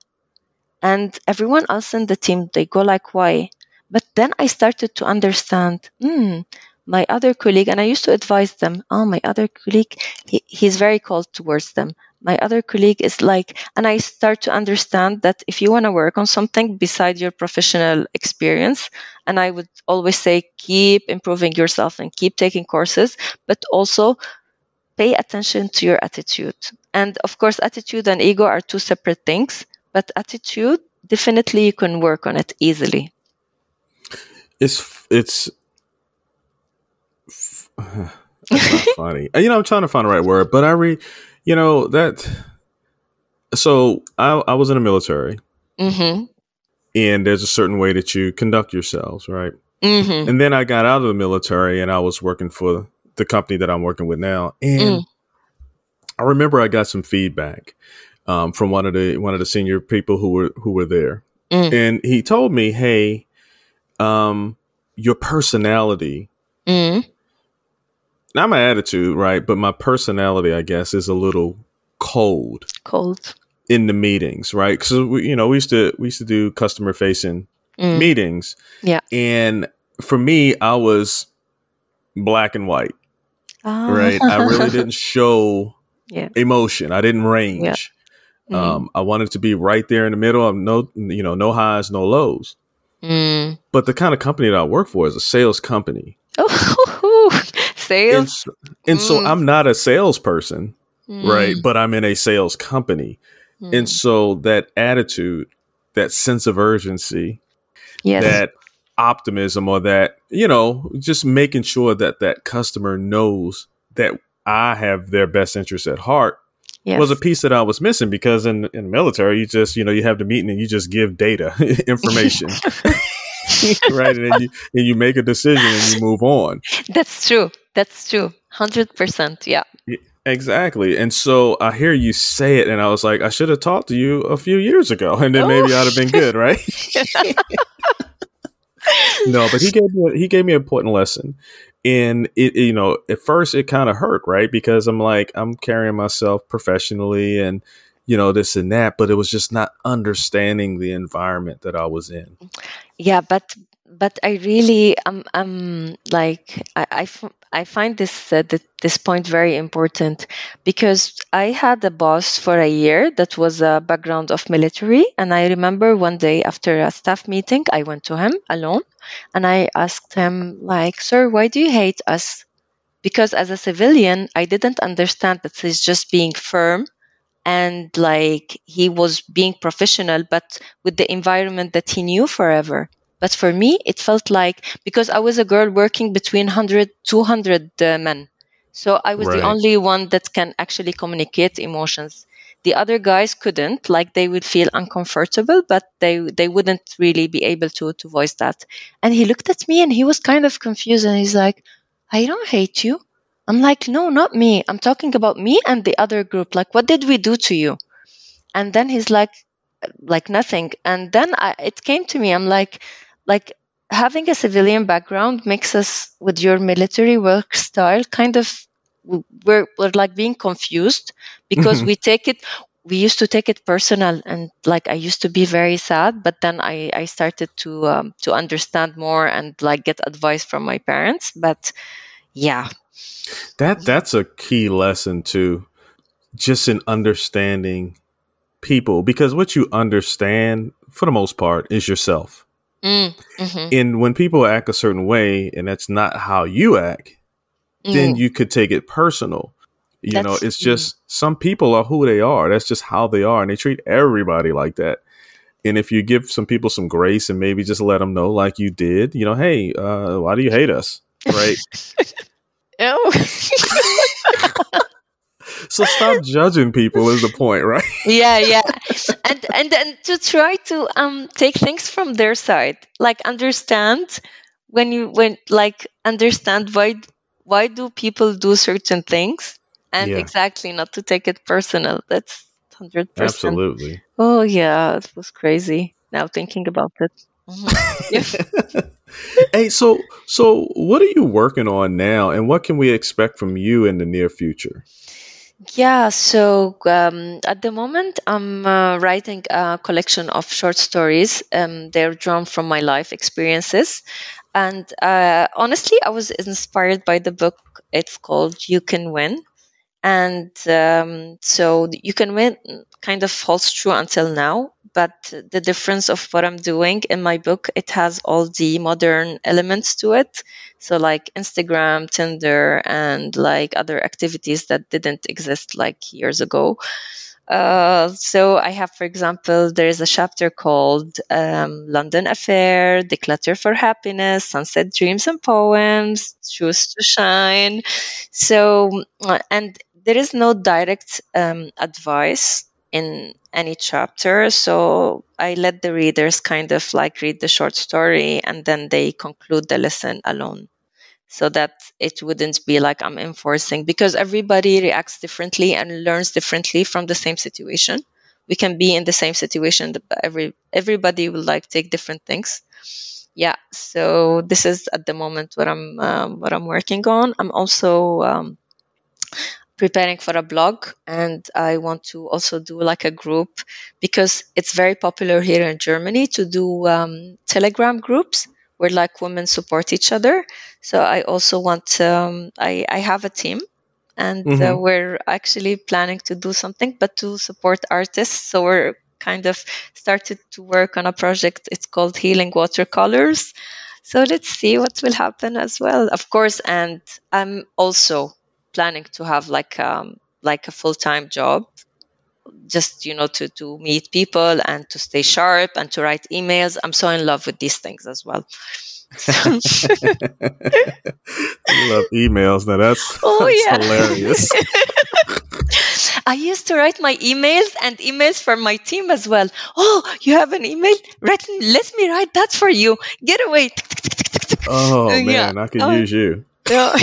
And everyone else in the team, they go like, why? But then I started to understand, hmm, my other colleague, and I used to advise them, oh, my other colleague, he, he's very cold towards them. My other colleague is like, and I start to understand that if you want to work on something beside your professional experience, and I would always say, keep improving yourself and keep taking courses, but also pay attention to your attitude. And of course, attitude and ego are two separate things, but attitude, definitely you can work on it easily. It's, it's, it's not funny. You know, I'm trying to find the right word, but I read, you know, that, so I, I was in the military. Mm-hmm. And there's a certain way that you conduct yourselves, right? Mm-hmm. And then I got out of the military and I was working for the company that I'm working with now. And Mm. I remember I got some feedback um, from one of the one of the senior people who were who were there, Mm. and he told me, "Hey, um, your personality, Mm. Not my attitude, right, but my personality, I guess, is a little cold Cold. in the meetings, right? Because we, you know, we used to we used to do customer facing Mm. meetings, Yeah. and for me, I was black and white, Ah. right? I really didn't show Yeah. emotion. I didn't range. Mhm. Um, I wanted to be right there in the middle of no, you know, no highs, no lows. Mm. But the kind of company that I work for is a sales company, Oh, sales. so, and so Mm. I'm not a salesperson, right? Mm. But I'm in a sales company, Mm. and so that attitude, that sense of urgency, yes. that optimism, or that you know, just making sure that that customer knows that I have their best interest at heart yes. was a piece that I was missing because in in the military, you just you know you have the meeting and you just give data information, right? And then you and you make a decision and you move on. That's true. That's true. Hundred percent. Yeah. Exactly. And so I hear you say it, and I was like, I should have talked to you a few years ago, and then oh, maybe Oh. I'd have been good, right? no, but he gave me he gave me an important lesson. And it, you know, at first it kind of hurt, right? Because I'm like, I'm carrying myself professionally and, you know, this and that, but it was just not understanding the environment that I was in. yeah but but i really um um like i i, f- I find this uh, th- this point very important because i had a boss for a year that was a background of military and i remember one day after a staff meeting i went to him alone and i asked him like sir why do you hate us? Because as a civilian i didn't understand that he's just being firm and like he was being professional but with the environment that he knew forever but for me it felt like because i was a girl working between 100 200 uh, men. So i was Right. the only one that can actually communicate emotions. The other guys couldn't like they would feel uncomfortable but they they wouldn't really be able to to voice that. And he looked at me and he was kind of confused and he's like i don't hate you. I'm like no not me. I'm talking about me and the other group. Like what did we do to you? And then he's like like nothing. And then I, it came to me. I'm like like having a civilian background makes us with your military work style kind of we're, we're like being confused because Mhm. we take it we used to take it personal and like i used to be very sad but then i i started to um, to understand more and like get advice from my parents but yeah That that's a key lesson too, just in understanding people because what you understand for the most part is yourself. Mm, mhm, And when people act a certain way and that's not how you act, then mm. you could take it personal. You know, it's just some people are who they are. That's just how they are, and they treat everybody like that. And if you give some people some grace and maybe just let them know, like you did, you know, hey, uh, why do you hate us? Right. Oh. so stop judging people is the point, right? yeah yeah and and and to try to um take things from their side like understand when you when like understand why why do people do certain things and Yeah. exactly not to take it personal that's 100% Absolutely. oh yeah it was crazy now thinking about it Mhm. hey, so so what are you working on now, and what can we expect from you in the near future? Yeah, so um, at the moment, I'm uh, writing a collection of short stories. Um, they're drawn from my life experiences. And uh, honestly, I was inspired by the book. It's called You Can Win. And um, so You Can Win kind of holds true until now. But the difference of what I'm doing in my book, it has all the modern elements to it. So like Instagram, Tinder, and like other activities that didn't exist like years ago. Uh, so I have, for example, there is a chapter called um, London Affair, Declutter for Happiness, Sunset Dreams and Poems, Choose to Shine. So, uh, and there is no direct um, advice in any chapter. So I let the readers kind of like read the short story and then they conclude the lesson alone. So that it wouldn't be like I'm enforcing because everybody reacts differently and learns differently from the same situation. We can be in the same situation, but every everybody will like take different things. Yeah, so this is at the moment what I'm um, what I'm working on. I'm also um, preparing for a blog and I want to also do like a group because it's very popular here in Germany to do um, Telegram groups where like women support each other. So I also want, um, I, I have a team and uh, mm-hmm. uh, we're actually planning to do something, but to support artists. So we're kind of started to work on a project. It's called Healing Watercolors. So let's see what will happen as well, of course. And I'm also planning to have like um, like a full time job, just you know to to meet people and to stay sharp and to write emails. I'm so in love with these things as well. I love emails. Now that's, oh, that's yeah. hilarious. I used to write my emails and emails for my team as well. Oh, you have an email? Let, let me write that for you. Get away. Oh, man, yeah. I could oh. use you. Yeah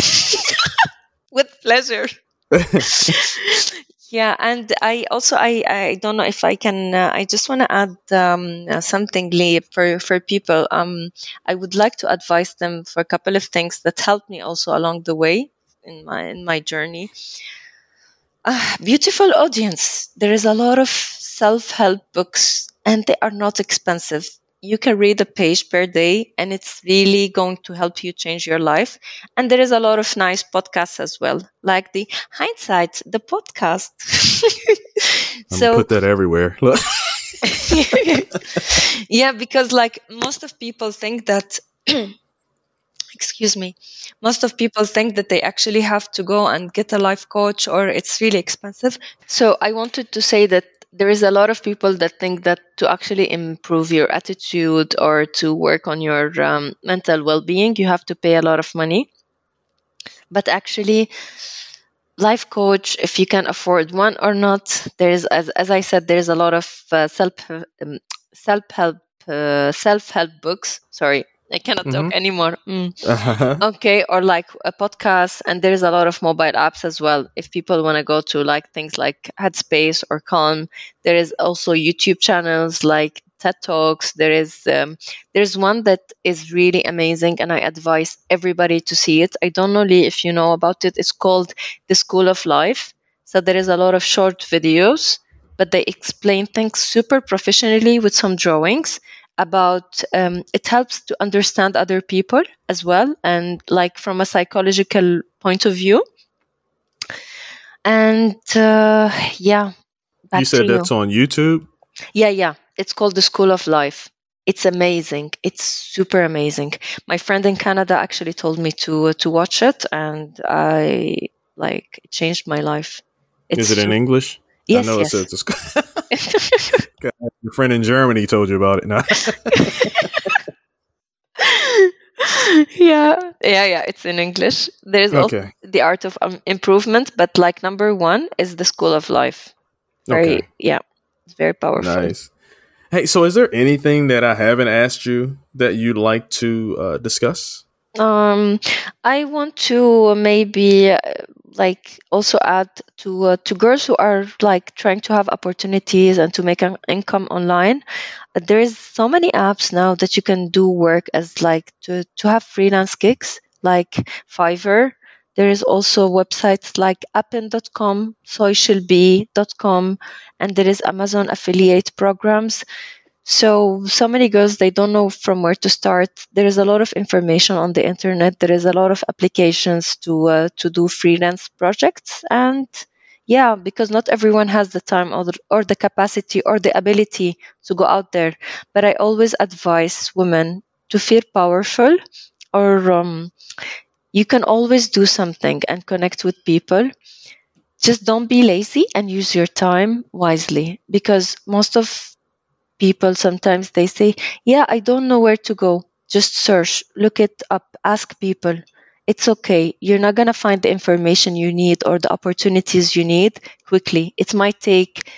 with pleasure. yeah, and I also I I don't know if I can. Uh, I just want to add um, uh, something, Lee, for for people. Um, I would like to advise them for a couple of things that helped me also along the way in my in my journey. Uh, beautiful audience. There is a lot of self help books, and they are not expensive you can read a page per day and it's really going to help you change your life. And there is a lot of nice podcasts as well like the hindsight the podcast. So put that everywhere. Yeah because like most of people think that excuse me most of people think that they actually have to go and get a life coach or it's really expensive. So i wanted to say that there is a lot of people that think that to actually improve your attitude or to work on your um, mental well-being you have to pay a lot of money. But actually life coach if you can afford one or not there's as, as i said there's a lot of uh, self um, self-help uh, self-help books. Sorry I cannot mm-hmm. talk anymore. Mm. Uh-huh. Okay, or like a podcast, and there's a lot of mobile apps as well. If people want to go to like things like Headspace or Calm, there is also YouTube channels like TED Talks. There is um, there's one that is really amazing, and I advise everybody to see it. I don't know Lee if you know about it. It's called The School of Life. So there is a lot of short videos, but they explain things super professionally with some drawings about um, it helps to understand other people as well and like from a psychological point of view. And uh, yeah you said that's you. on youtube? Yeah yeah. It's called the school of life. It's amazing. It's super amazing. My friend in canada actually told me to uh, to watch it and i like it changed my life. It's is it in english? Yes, i know yes. it Your friend in Germany told you about it now. yeah, yeah, yeah. It's in English. There's okay. also the art of um, improvement, but like number one is the school of life. Very, okay. yeah, it's very powerful. Nice. Hey, so is there anything that I haven't asked you that you'd like to uh, discuss? Um, I want to maybe uh, like also add to uh, to girls who are like trying to have opportunities and to make an income online there is so many apps now that you can do work as like to to have freelance gigs like fiverr There is also websites like appen.com, socialbee.com, and there is Amazon affiliate programs. So, so many girls, they don't know from where to start. There is a lot of information on the internet. There is a lot of applications to, uh, to do freelance projects. And yeah, because not everyone has the time or the, or the capacity or the ability to go out there. But I always advise women to feel powerful or um, you can always do something and connect with people just don't be lazy and use your time wisely because most of people sometimes they say, Yeah, I don't know where to go. Just search, look it up, ask people. It's okay. You're not going to find the information you need or the opportunities you need quickly. It might take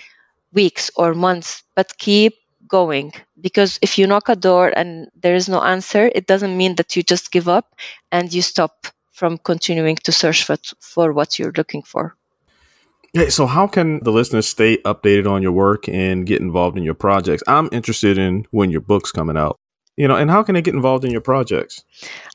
weeks or months, but keep going because if you knock a door and there is no answer, it doesn't mean that you just give up and you stop from continuing to search for, for what you're looking for. Yeah, so how can the listeners stay updated on your work and get involved in your projects? I'm interested in when your book's coming out. You know, and how can they get involved in your projects?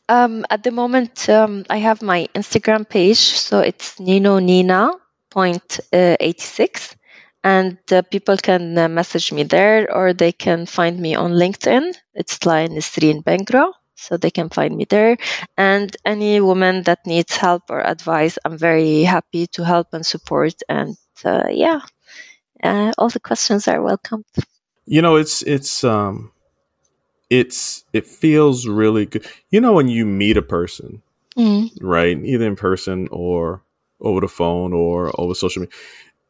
Um, at the moment, um, I have my Instagram page, so it's Nino Nina uh, eighty six, and uh, people can uh, message me there, or they can find me on LinkedIn. It's like Nesrine Bengra, so they can find me there. And any woman that needs help or advice, I'm very happy to help and support. And uh, yeah, uh, all the questions are welcome. You know, it's it's um, it's it feels really good. You know, when you meet a person, mm. right, either in person or over the phone or over social media,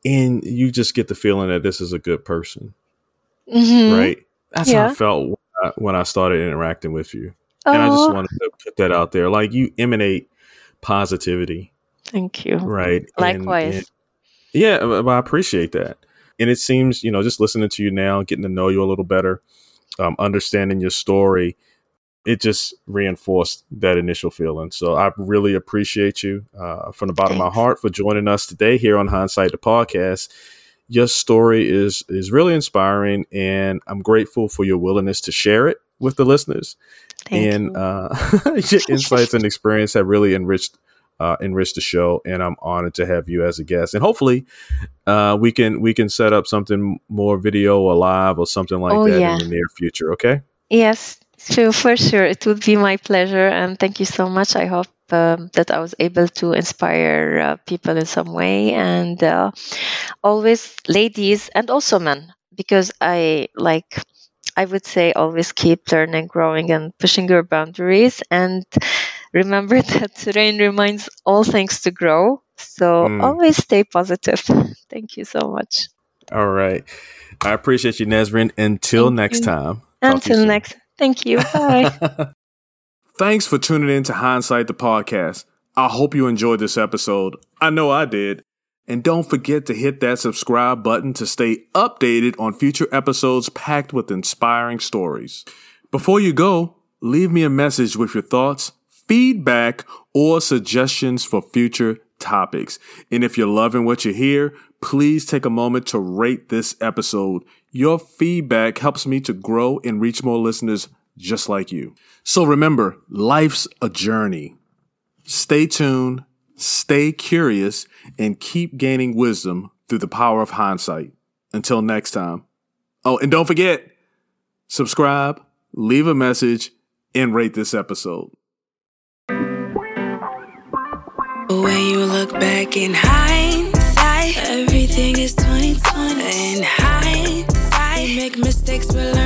and you just get the feeling that this is a good person, mm-hmm. right? That's yeah. how I felt when I, when I started interacting with you. And I just wanted to put that out there. Like you emanate positivity. Thank you. Right. Likewise. And, and yeah, but I appreciate that. And it seems, you know, just listening to you now, getting to know you a little better, um, understanding your story, it just reinforced that initial feeling. So I really appreciate you uh, from the bottom Thanks. of my heart for joining us today here on Hindsight the podcast. Your story is is really inspiring, and I'm grateful for your willingness to share it with the listeners. Thank and uh, your insights and experience have really enriched uh, enriched the show, and I'm honored to have you as a guest. And hopefully, uh, we can we can set up something more video or live or something like oh, that yeah. in the near future. Okay. Yes, sure, for sure. It would be my pleasure, and thank you so much. I hope um, that I was able to inspire uh, people in some way, and uh, always ladies and also men, because I like I would say always keep learning, growing, and pushing your boundaries. And remember that rain reminds all things to grow. So mm. always stay positive. Thank you so much. All right. I appreciate you, Nesrine. Until Thank next you. time. Until next. Thank you. Bye. Thanks for tuning in to Hindsight the podcast. I hope you enjoyed this episode. I know I did. And don't forget to hit that subscribe button to stay updated on future episodes packed with inspiring stories. Before you go, leave me a message with your thoughts, feedback, or suggestions for future topics. And if you're loving what you hear, please take a moment to rate this episode. Your feedback helps me to grow and reach more listeners just like you. So remember, life's a journey. Stay tuned Stay curious and keep gaining wisdom through the power of hindsight. Until next time. Oh, and don't forget subscribe, leave a message, and rate this episode. When you look back in hindsight, everything is 2020. In hindsight, make mistakes, we learn.